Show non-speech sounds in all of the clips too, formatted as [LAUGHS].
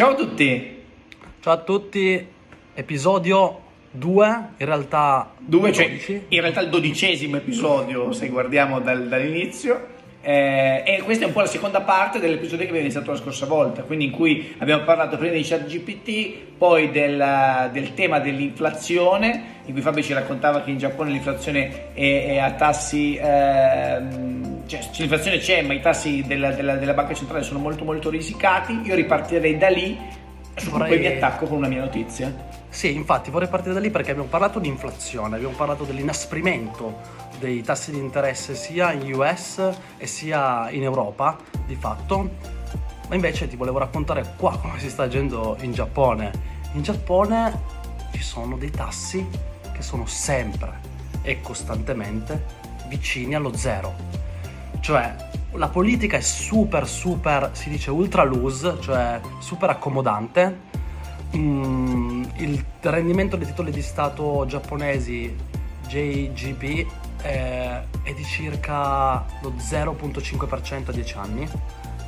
Ciao a tutti! Ciao a tutti, episodio 2, in realtà Due, cioè, 12. in realtà il dodicesimo episodio, se guardiamo dal- dall'inizio. Eh, e questa è un po' la seconda parte dell'episodio che abbiamo iniziato la scorsa volta, quindi in cui abbiamo parlato prima di ChatGPT, poi del, del tema dell'inflazione, in cui Fabio ci raccontava che in Giappone l'inflazione è, è a tassi, ehm, cioè l'inflazione c'è, ma i tassi della, della- della banca centrale sono molto molto risicati. Io ripartirei da lì, su cui Vorrei- poi vi attacco con una mia notizia. Sì, infatti vorrei partire da lì perché abbiamo parlato di inflazione, abbiamo parlato dell'inasprimento dei tassi di interesse sia in US e sia in Europa, di fatto. Ma invece ti volevo raccontare qua come si sta agendo in Giappone. In Giappone ci sono dei tassi che sono sempre e costantemente vicini allo zero. Cioè, la politica è super, super, si dice ultra loose, cioè super accomodante. Mm, il rendimento dei titoli di Stato giapponesi JGB è, è di circa lo 0.5% a 10 anni.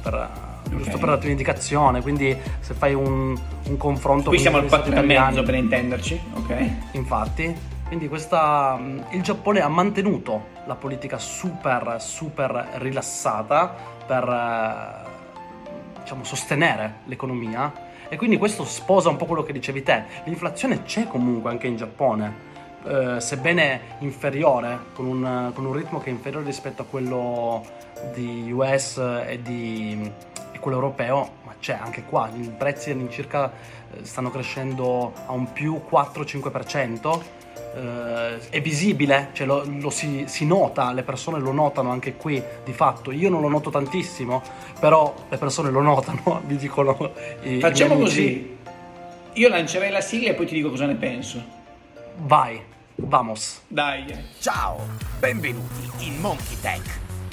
Per, Giusto Ok. per darti un'indicazione, quindi se fai un, un confronto Qui con siamo al titoli 4 e mezzo per intenderci, ok? Infatti, quindi questa, mh, il Giappone ha mantenuto la politica super, super rilassata per eh, diciamo, sostenere l'economia e quindi questo sposa un po' quello che dicevi te. L'inflazione c'è comunque anche in Giappone, eh, sebbene inferiore, con un, con un ritmo che è inferiore rispetto a quello di US e, di, e quello europeo, ma c'è anche qua, i prezzi all'incirca eh, stanno crescendo a un più 4-5%. Eh, è visibile, cioè lo, lo si, si nota, le persone lo notano anche qui di fatto. Io non lo noto tantissimo, però le persone lo notano, [LAUGHS] mi dicono. i- i Facciamo amici. così. Io lancerei la sigla e poi ti dico cosa ne penso. Vai, vamos. Dai. Ciao, benvenuti in Monkey Tech,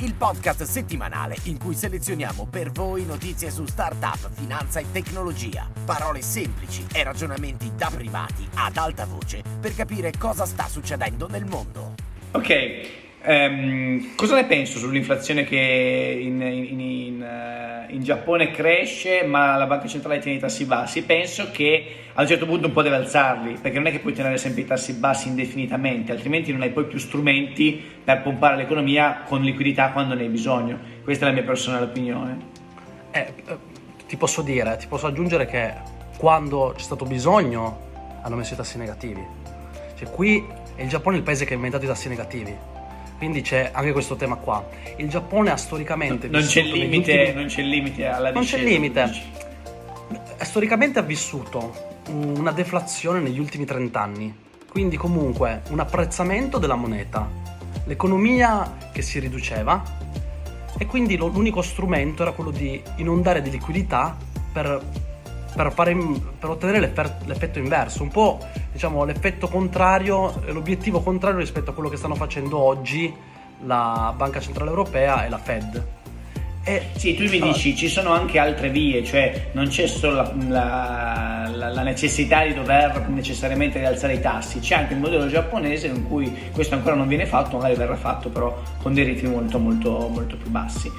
il podcast settimanale in cui selezioniamo per voi notizie su startup, finanza e tecnologia, parole semplici e ragionamenti da privati ad alta voce per capire cosa sta succedendo nel mondo. Ok. Ehm, cosa ne penso sull'inflazione che in, in- in, eh, in Giappone cresce ma la banca centrale tiene i tassi bassi? Penso che a un certo punto un po' deve alzarli perché non è che puoi tenere sempre i tassi bassi indefinitamente altrimenti non hai poi più strumenti per pompare l'economia con liquidità quando ne hai bisogno. Questa è la mia personale opinione. Eh, eh, ti posso dire, ti posso aggiungere che quando c'è stato bisogno hanno messo i tassi negativi. Cioè qui è il Giappone il paese che ha inventato i tassi negativi. Quindi c'è anche questo tema qua. Il Giappone ha storicamente Non c'è, limite, ultimi- non c'è limite alla Non c'è discesa, limite. dici. Eh, storicamente ha vissuto una deflazione negli ultimi 30 anni, quindi comunque un apprezzamento della moneta, l'economia che si riduceva e quindi l'unico strumento era quello di inondare di liquidità per, per fare- per ottenere l'effetto inverso, un po' diciamo l'effetto contrario, l'obiettivo contrario rispetto a quello che stanno facendo oggi la Banca Centrale Europea e la Fed. E Sì, tu mi Allora, dici ci sono anche altre vie, cioè non c'è solo la, la- la- la necessità di dover necessariamente rialzare i tassi, c'è anche il modello giapponese in cui questo ancora non viene fatto, magari verrà fatto però con dei ritmi molto molto molto più bassi.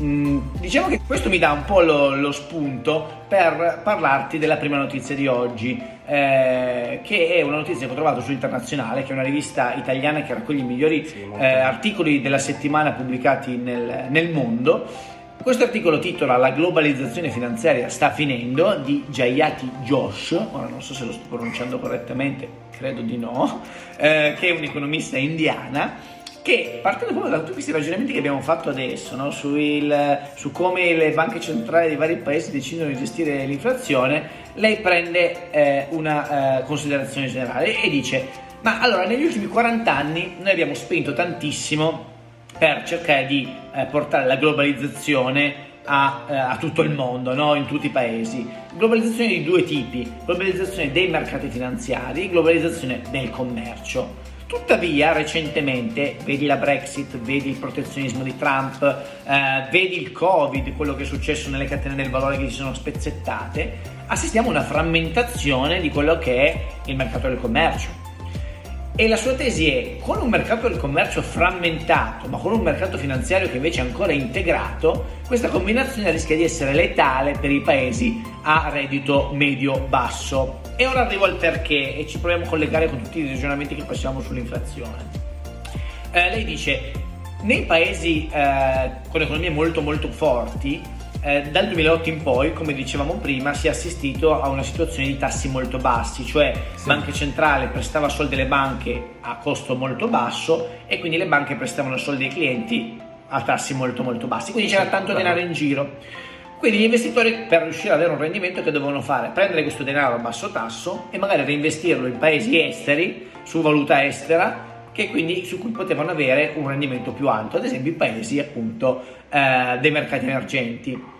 Mm, diciamo che questo mi dà un po' lo, lo spunto per parlarti della prima notizia di oggi, eh, che è una notizia che ho trovato su Internazionale, che è una rivista italiana che raccoglie i migliori Sì, eh, articoli della settimana pubblicati nel, nel mondo. Questo articolo titola La globalizzazione finanziaria sta finendo di Jayati Josh, ora non so se lo sto pronunciando correttamente, credo di no, eh, che è un'economista indiana che partendo proprio da tutti questi ragionamenti che abbiamo fatto adesso no, su, su come le banche centrali dei vari paesi decidono di gestire l'inflazione, lei prende eh, una eh, considerazione generale e dice ma allora negli ultimi 40 anni noi abbiamo spento tantissimo per cercare di eh, portare la globalizzazione a, eh, a tutto il mondo, no? in tutti i paesi. Globalizzazione di due tipi, globalizzazione dei mercati finanziari, globalizzazione del commercio. Tuttavia, recentemente, vedi la Brexit, vedi il protezionismo di Trump, eh, vedi il Covid, quello che è successo nelle catene del valore che si sono spezzettate, assistiamo a una frammentazione di quello che è il mercato del commercio. E la sua tesi è, con un mercato del commercio frammentato, ma con un mercato finanziario che invece è ancora integrato, questa combinazione rischia di essere letale per i paesi a reddito medio-basso. E ora arrivo al perché e ci proviamo a collegare con tutti i ragionamenti che facciamo sull'inflazione. Eh, lei dice, nei paesi eh, con economie molto molto forti, eh, dal 2008 in poi, come dicevamo prima, si è assistito a una situazione di tassi molto bassi, cioè sì. banche centrali prestava soldi alle banche a costo molto basso e quindi le banche prestavano soldi ai clienti a tassi molto molto bassi, quindi c'era tanto denaro in giro. Quindi gli investitori per riuscire ad avere un rendimento che dovevano fare? Prendere questo denaro a basso tasso e magari reinvestirlo in paesi esteri, su valuta estera, che quindi su cui potevano avere un rendimento più alto, ad esempio i paesi appunto eh, dei mercati emergenti.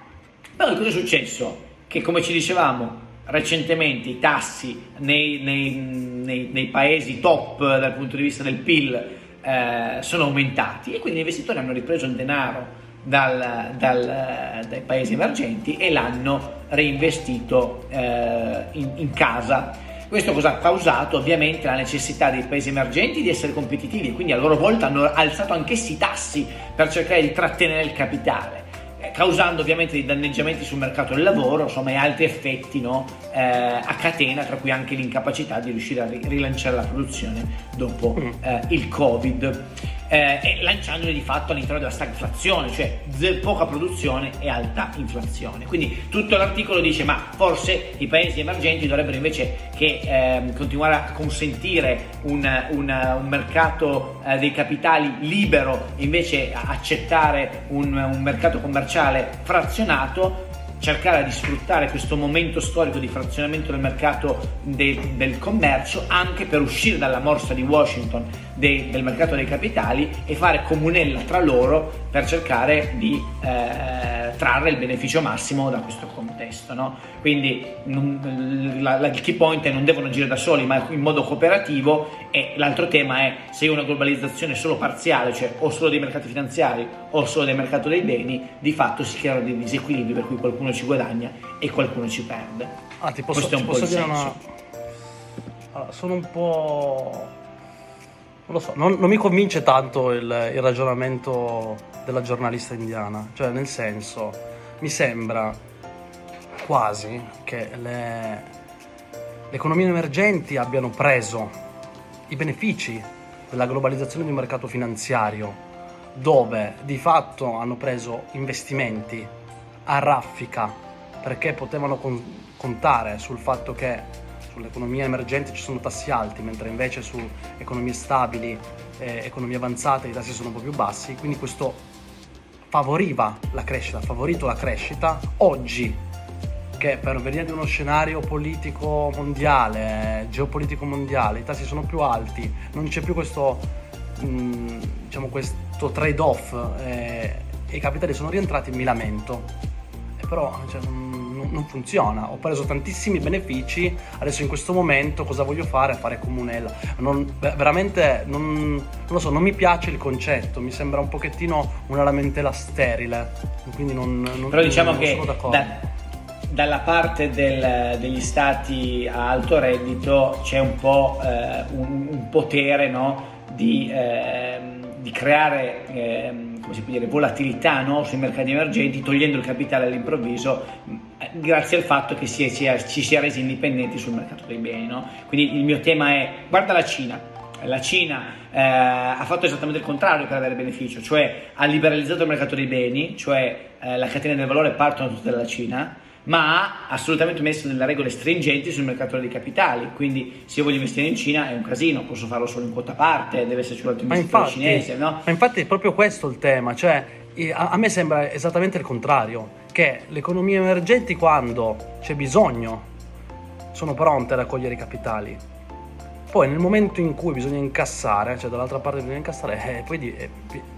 Poi cosa è successo? Che come ci dicevamo recentemente i tassi nei, nei, nei, nei paesi top dal punto di vista del PIL eh, sono aumentati e quindi gli investitori hanno ripreso il denaro dal, dal, dai paesi emergenti e l'hanno reinvestito eh, in, in casa questo cosa ha causato? Ovviamente la necessità dei paesi emergenti di essere competitivi, quindi a loro volta hanno alzato anch'essi i tassi per cercare di trattenere il capitale eh, causando ovviamente dei danneggiamenti sul mercato del lavoro, insomma, e altri effetti no, eh, a catena, tra cui anche l'incapacità di riuscire a rilanciare la produzione dopo mm. eh, il Covid eh, e lanciandoli di fatto all'interno della stagflazione, cioè poca produzione e alta inflazione. Quindi tutto l'articolo dice ma forse i paesi emergenti dovrebbero invece che eh, continuare a consentire un, un, un mercato eh, dei capitali libero, invece accettare un, un mercato commerciale frazionato, cercare di sfruttare questo momento storico di frazionamento del mercato de, del commercio anche per uscire dalla morsa di Washington de, del mercato dei capitali e fare comunella tra loro per cercare di eh, trarre il beneficio massimo da questo contesto. No? Quindi non, la, la, il key point è non devono agire da soli ma in modo cooperativo e l'altro tema è se una globalizzazione solo parziale, cioè o solo dei mercati finanziari o solo del mercato dei beni, di fatto si creano dei disequilibri per cui qualcuno ci guadagna e qualcuno ci perde. Ah, ti posso, Questo è un po' il senso. Una... Allora, sono un po' non lo so, non, non mi convince tanto il, il, ragionamento della giornalista indiana, cioè nel senso, mi sembra quasi che le, le economie emergenti abbiano preso i benefici della globalizzazione di un mercato finanziario dove di fatto hanno preso investimenti a raffica perché potevano con- contare sul fatto che sulle economie emergenti ci sono tassi alti, mentre invece su economie stabili, eh, economie avanzate i tassi sono un po' più bassi, quindi questo favoriva la crescita, ha favorito la crescita. Oggi, che per venire di uno scenario politico mondiale, geopolitico mondiale, i tassi sono più alti, non c'è più questo, mh, mm, diciamo, questo trade-off eh, e i capitali sono rientrati, mi lamento. E però cioè, non, non, funziona. Ho preso tantissimi benefici, adesso in questo momento cosa voglio fare? Fare comunella. Non, veramente non, non, lo so, non mi piace il concetto, mi sembra un pochettino una lamentela sterile. Quindi non, non Però diciamo che da, dalla parte del, degli stati a alto reddito c'è un po' eh, un, un, potere no? di, eh, di, creare eh, come si può dire, volatilità no? sui mercati emergenti, togliendo il capitale all'improvviso grazie al fatto che si è, si è, ci si è resi indipendenti sul mercato dei beni. No? Quindi il mio tema è, guarda la Cina, la Cina eh, ha fatto esattamente il contrario per avere beneficio, cioè ha liberalizzato il mercato dei beni, cioè eh, la catena del valore partono tutte dalla Cina, ma ha assolutamente messo delle regole stringenti sul mercato dei capitali, quindi se io voglio investire in Cina è un casino, posso farlo solo in quota parte, deve esserci un altro investitore cinese. No? Ma infatti è proprio questo il tema, cioè a, a me sembra esattamente il contrario che le economie emergenti quando c'è bisogno sono pronte ad accogliere i capitali. Poi nel momento in cui bisogna incassare, cioè dall'altra parte bisogna incassare, eh, poi eh,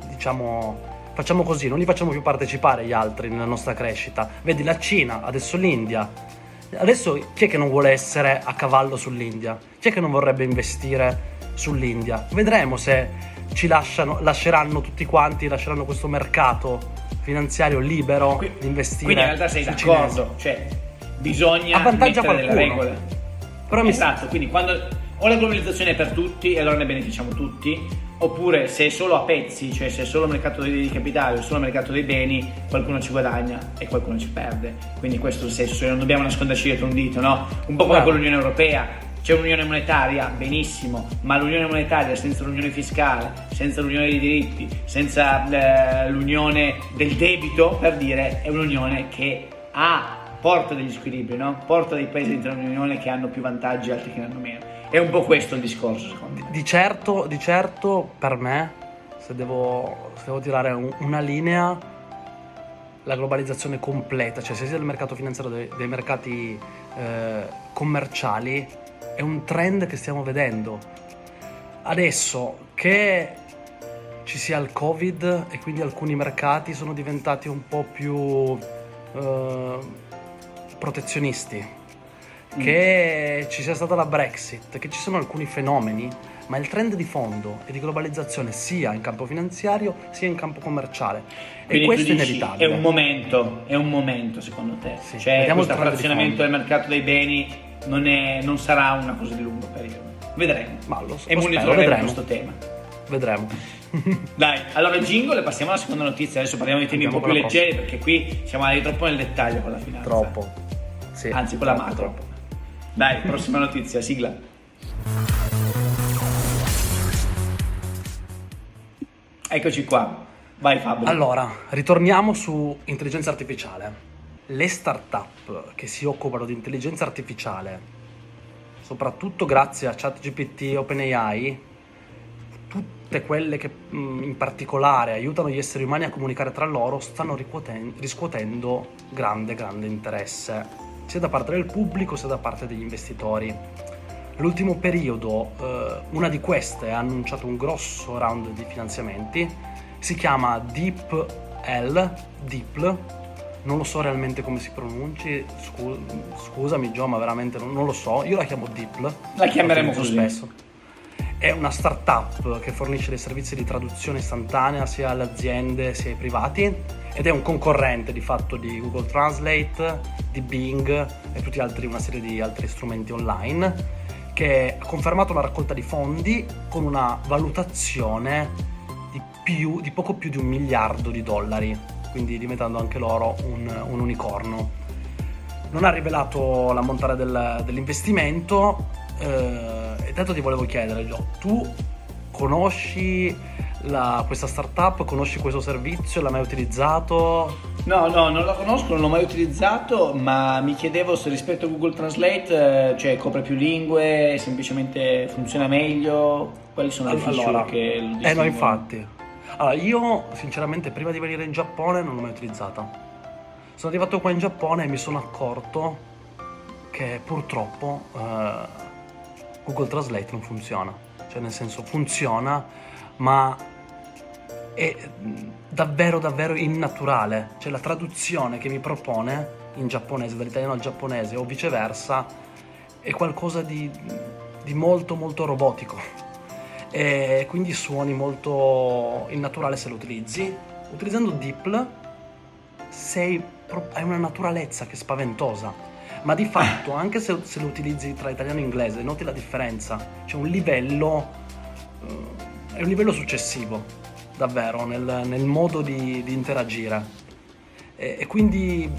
diciamo facciamo così, non li facciamo più partecipare gli altri nella nostra crescita. Vedi la Cina, adesso l'India. Adesso chi è che non vuole essere a cavallo sull'India? Chi è che non vorrebbe investire sull'India? Vedremo se ci lasciano, lasceranno tutti quanti, lasceranno questo mercato finanziario libero qui, di investire. Quindi in realtà sei d'accordo, cioè bisogna mettere delle regole. Però esatto, mi... quindi quando, o la globalizzazione è per tutti e allora ne beneficiamo tutti, oppure se è solo a pezzi, cioè se è solo mercato dei capitali o solo mercato dei beni, qualcuno ci guadagna e qualcuno ci perde. Quindi questo è il senso, non dobbiamo nasconderci dietro un dito, no? Un po' come con l'Unione Europea. C'è un'unione monetaria, benissimo, ma l'unione monetaria senza l'unione fiscale, senza l'unione dei diritti, senza eh, l'unione del debito, per dire, è un'unione che ha porta degli squilibri, no? porta dei paesi all'interno dell'Unione che hanno più vantaggi e altri che ne hanno meno. È un po' questo il discorso, secondo me. Di certo, di certo per me, se devo, se devo tirare un, una linea, la globalizzazione completa, cioè sia del mercato finanziario dei, dei mercati eh, commerciali, è un trend che stiamo vedendo. Adesso che ci sia il Covid e quindi alcuni mercati sono diventati un po' più... Eh, protezionisti, mm. che ci sia stata la Brexit, che ci sono alcuni fenomeni, ma il trend di fondo e di globalizzazione sia in campo finanziario sia in campo commerciale. Quindi e questo è inevitabile. È un momento, è un momento secondo te. Sì, cioè questo frazionamento del mercato dei beni non, è, non, sarà una cosa di lungo periodo. Vedremo. Ma lo so, e monitoreremo questo tema. Vedremo. [LAUGHS] Dai, allora jingle e passiamo alla seconda notizia. Adesso parliamo di temi Andiamo un po' più leggeri perché qui siamo andati troppo nel dettaglio con la finanza. Troppo. Sì, Anzi, quella troppo, macro. Troppo. Dai, prossima notizia, sigla. Eccoci qua. Vai Fabio. Allora, ritorniamo su intelligenza artificiale. Le start-up che si occupano di intelligenza artificiale, soprattutto grazie a ChatGPT e OpenAI, tutte quelle che in particolare aiutano gli esseri umani a comunicare tra loro, stanno riscuotendo grande, grande interesse sia da parte del pubblico sia da parte degli investitori. L'ultimo periodo eh, una di queste ha annunciato un grosso round di finanziamenti, si chiama DeepL, Deepl, non lo so realmente come si pronunci, Scu- scusami Gio ma veramente non, non, lo so, io la chiamo Deepl. La chiameremo così. Spesso. È una startup che fornisce dei servizi di traduzione istantanea sia alle aziende sia ai privati ed è un concorrente di fatto di Google Translate, di Bing e tutti altri, una serie di altri strumenti online che ha confermato una raccolta di fondi con una valutazione di, più, di poco più di un miliardo di dollari, quindi diventando anche loro un, un unicorno. Non ha rivelato l'ammontare del, dell'investimento, eh, e tanto ti volevo chiedere, Gio, tu conosci la, questa startup, conosci questo servizio, l'hai mai utilizzato? No, no, non la conosco, non l'ho mai utilizzato, ma mi chiedevo se rispetto a Google Translate, eh, cioè copre più lingue, semplicemente funziona meglio, quali sono le feature allora, che lo distinguono? Eh no, infatti. Allora, io sinceramente prima di venire in Giappone non l'ho mai utilizzata. Sono arrivato qua in Giappone e mi sono accorto che purtroppo... Eh, Google Translate non funziona, cioè nel senso funziona, ma è davvero davvero innaturale, cioè la traduzione che mi propone in giapponese, dall'italiano al giapponese o viceversa, è qualcosa di, di molto molto robotico. E quindi suoni molto innaturale se lo utilizzi. Utilizzando DeepL sei, hai una naturalezza che è spaventosa ma di fatto anche se, se, lo utilizzi tra italiano e inglese noti la differenza, c'è un livello, uh, è un livello successivo davvero nel, nel modo di, di interagire. E, e quindi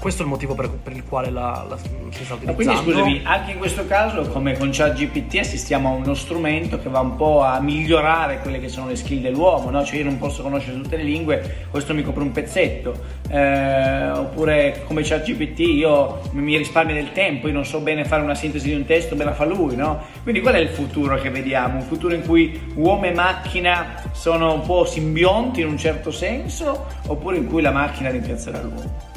questo è il motivo per, per il quale la, la, si sta utilizzando. Quindi scusami, anche in questo caso, come con ChatGPT, assistiamo a uno strumento che va un po' a migliorare quelle che sono le skill dell'uomo, no? Cioè io non posso conoscere tutte le lingue, questo mi copre un pezzetto. Eh, oppure come ChatGPT io mi risparmio del tempo, io non so bene fare una sintesi di un testo, me la fa lui, no? Quindi qual è il futuro che vediamo? Un futuro in cui uomo e macchina sono un po' simbionti in un certo senso, oppure in cui la macchina rimpiazzerà l'uomo?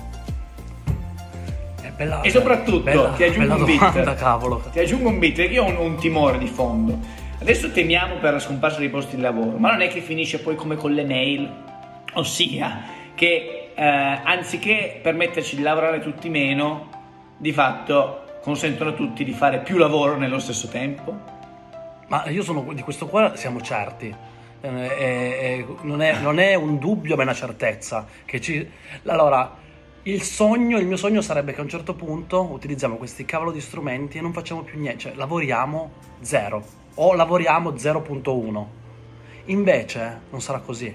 Bella, e soprattutto bella, ti aggiungo un bit. cavolo. Ti aggiungo un bit perché io ho un, un, timore di fondo. Adesso temiamo per la scomparsa dei posti di lavoro, ma non è che finisce poi come con le mail, ossia che eh, anziché permetterci di lavorare tutti meno, di fatto consentono a tutti di fare più lavoro nello stesso tempo. Ma io sono di questo qua siamo certi. Eh, eh, non, è, non, è, un dubbio ma è una certezza che ci... allora il sogno, il mio sogno sarebbe che a un certo punto utilizziamo questi cavolo di strumenti e non facciamo più niente, cioè lavoriamo zero o lavoriamo 0.1. Invece non sarà così,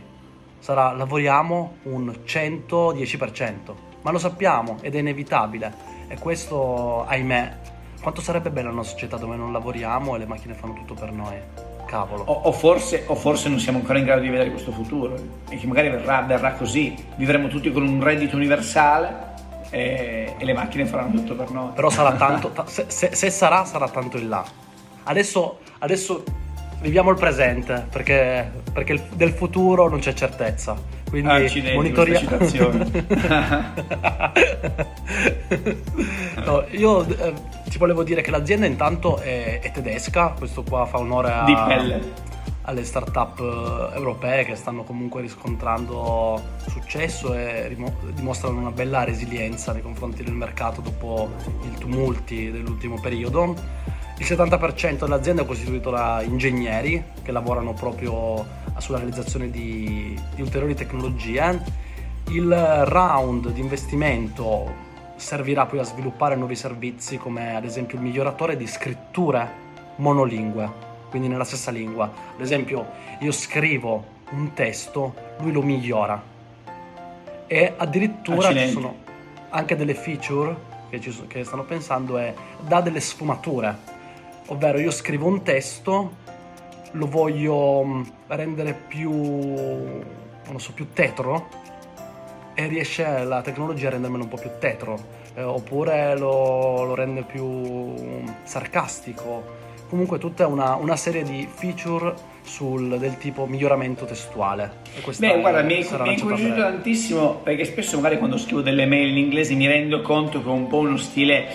sarà lavoriamo un 110%, ma lo sappiamo ed è inevitabile e questo, ahimè, quanto sarebbe bella una società dove non lavoriamo e le macchine fanno tutto per noi. Cavolo. O, o forse, o forse non siamo ancora in grado di vedere questo futuro e che magari verrà, verrà così, vivremo tutti con un reddito universale e, e, le macchine faranno tutto per noi. Però sarà [LAUGHS] tanto, se, se, se sarà, sarà tanto in là. Adesso, adesso viviamo il presente perché, perché del futuro non c'è certezza. Quindi Accidenti, monitoria... [LAUGHS] [LAUGHS] no, io eh, ti volevo dire che l'azienda intanto è, è tedesca, questo qua fa onore a, alle start-up eh, europee che stanno comunque riscontrando successo e rimo- dimostrano una bella resilienza nei confronti del mercato dopo i tumulti dell'ultimo periodo. Il 70% dell'azienda è costituito da ingegneri che lavorano proprio sulla realizzazione di, di ulteriori tecnologie. Il round di investimento servirà poi a sviluppare nuovi servizi come ad esempio il miglioratore di scritture monolingue, quindi nella stessa lingua. Ad esempio io scrivo un testo, lui lo migliora. E addirittura Accidenti. ci sono anche delle feature che, ci, che stanno pensando e dà delle sfumature. Ovvero io scrivo un testo, lo voglio mm, rendere più, non so, più tetro e riesce la tecnologia a rendermelo un po' più tetro, eh, oppure lo, lo, rende più sarcastico. Comunque tutta una, una serie di feature sul, del tipo miglioramento testuale. Beh, guarda, mi è incuriosito tantissimo perché spesso magari quando scrivo delle mail in inglese mi rendo conto che ho un po' uno stile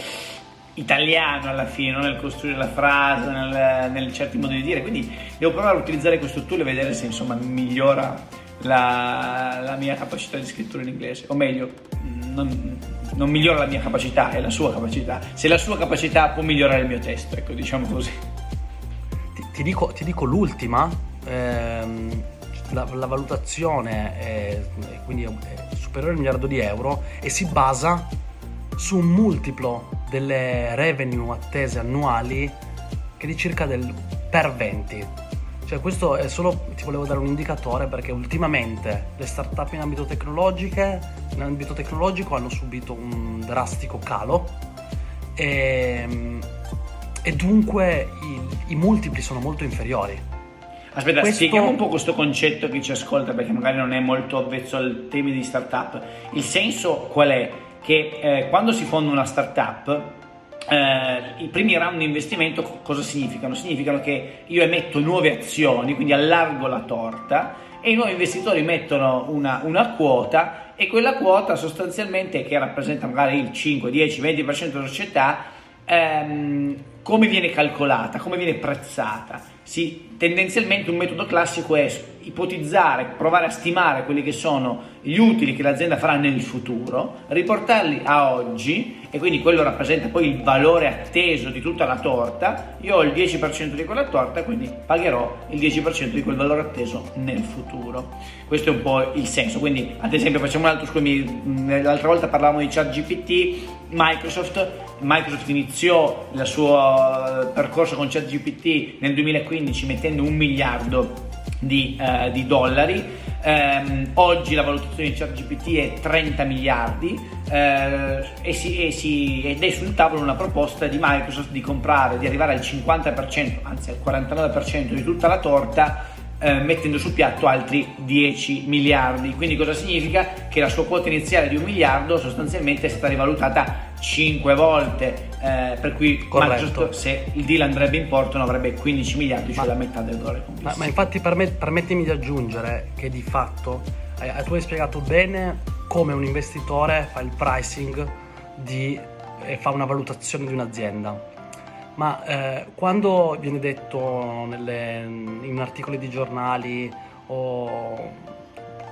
italiano alla fine, no? nel costruire la frase, nel, nel, certi modi di dire, quindi devo provare a utilizzare questo tool e vedere se insomma migliora la, la mia capacità di scrittura in inglese, o meglio, non, non, migliora la mia capacità, è la sua capacità. Se la sua capacità può migliorare il mio testo, ecco, diciamo così. Ti, ti, dico, ti dico, l'ultima, ehm, la, la, valutazione è, quindi è superiore al miliardo di euro e si basa su un multiplo delle revenue attese annuali che è di circa del per 20. Cioè questo è solo, ti volevo dare un indicatore perché ultimamente le start-up in ambito, in ambito tecnologico hanno subito un drastico calo e, e dunque i, i, multipli sono molto inferiori. Aspetta, questo... spieghiamo un po' questo concetto che ci ascolta perché magari non è molto avvezzo al tema di start-up. Il senso qual è? che eh, quando si fonda una startup eh, i primi round di investimento cosa significano? Significano che io emetto nuove azioni, quindi allargo la torta e i nuovi investitori mettono una, una quota e quella quota sostanzialmente che rappresenta magari il 5, 10, 20% della società ehm, come viene calcolata, come viene prezzata? Si, tendenzialmente un metodo classico è ipotizzare, provare a stimare quelli che sono gli utili che l'azienda farà nel futuro, riportarli a oggi e quindi quello rappresenta poi il valore atteso di tutta la torta. Io ho il 10% di quella torta, quindi pagherò il 10% di quel valore atteso nel futuro. Questo è un po' il senso. Quindi, ad esempio, facciamo un altro, scusami, l'altra volta parlavamo di ChatGPT, Microsoft, Microsoft iniziò il suo percorso con ChatGPT nel 2015 mettendo un miliardo di, uh, di dollari. Um, oggi la valutazione di ChatGPT è 30 miliardi uh, e, si, e si, ed è sul tavolo una proposta di Microsoft di comprare, di arrivare al 50%, anzi al 49% di tutta la torta eh, mettendo sul piatto altri 10 miliardi. Quindi cosa significa? Che la sua quota iniziale di un miliardo sostanzialmente è stata rivalutata 5 volte, eh, per cui Microsoft se il deal andrebbe in porto non avrebbe 15 miliardi, cioè ma, la metà del dollaro. Ma, ma, infatti permet, permettimi di aggiungere che di fatto eh, tu hai spiegato bene come un investitore fa il pricing di, e fa una valutazione di un'azienda. Ma eh, quando viene detto nelle, in articoli di giornali o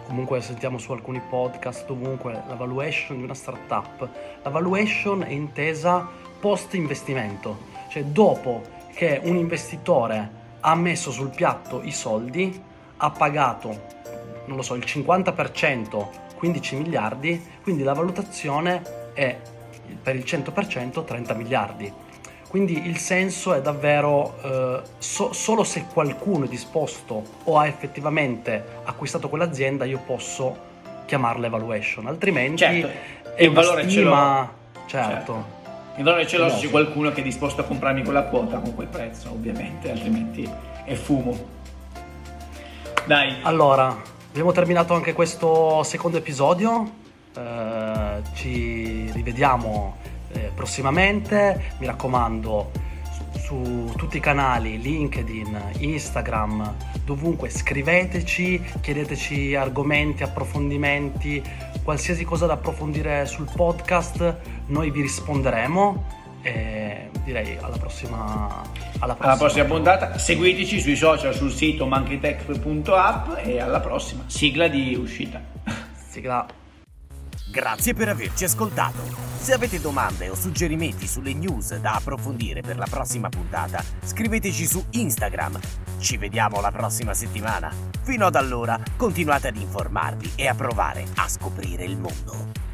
comunque sentiamo su alcuni podcast ovunque la valuation di una startup, la valuation è intesa post investimento, cioè dopo che un investitore ha messo sul piatto i soldi, ha pagato, non lo so, il 50% 15 miliardi, quindi la valutazione è per il 100% 30 miliardi. Quindi il senso è davvero eh, so, solo se qualcuno è disposto o ha effettivamente acquistato quell'azienda io posso chiamarla evaluation, altrimenti certo, è il valore stima, ce certo. certo. Il valore ce l'ho se c'è qualcuno che è disposto a comprarmi quella quota con quel prezzo, ovviamente, altrimenti è fumo. Dai, Allora, abbiamo terminato anche questo secondo episodio. Eh, ci rivediamo eh, prossimamente. Mi raccomando, su, tutti i canali, LinkedIn, Instagram, dovunque scriveteci, chiedeteci argomenti, approfondimenti, qualsiasi cosa da approfondire sul podcast, noi vi risponderemo. E direi alla prossima, alla prossima. alla prossima puntata. Seguiteci sui social, sul sito monkeytech.app e alla prossima. Sigla di uscita. Sigla. Grazie per averci ascoltato. Se avete domande o suggerimenti sulle news da approfondire per la prossima puntata, scriveteci su Instagram. Ci vediamo la prossima settimana. Fino ad allora, continuate ad informarvi e a provare a scoprire il mondo.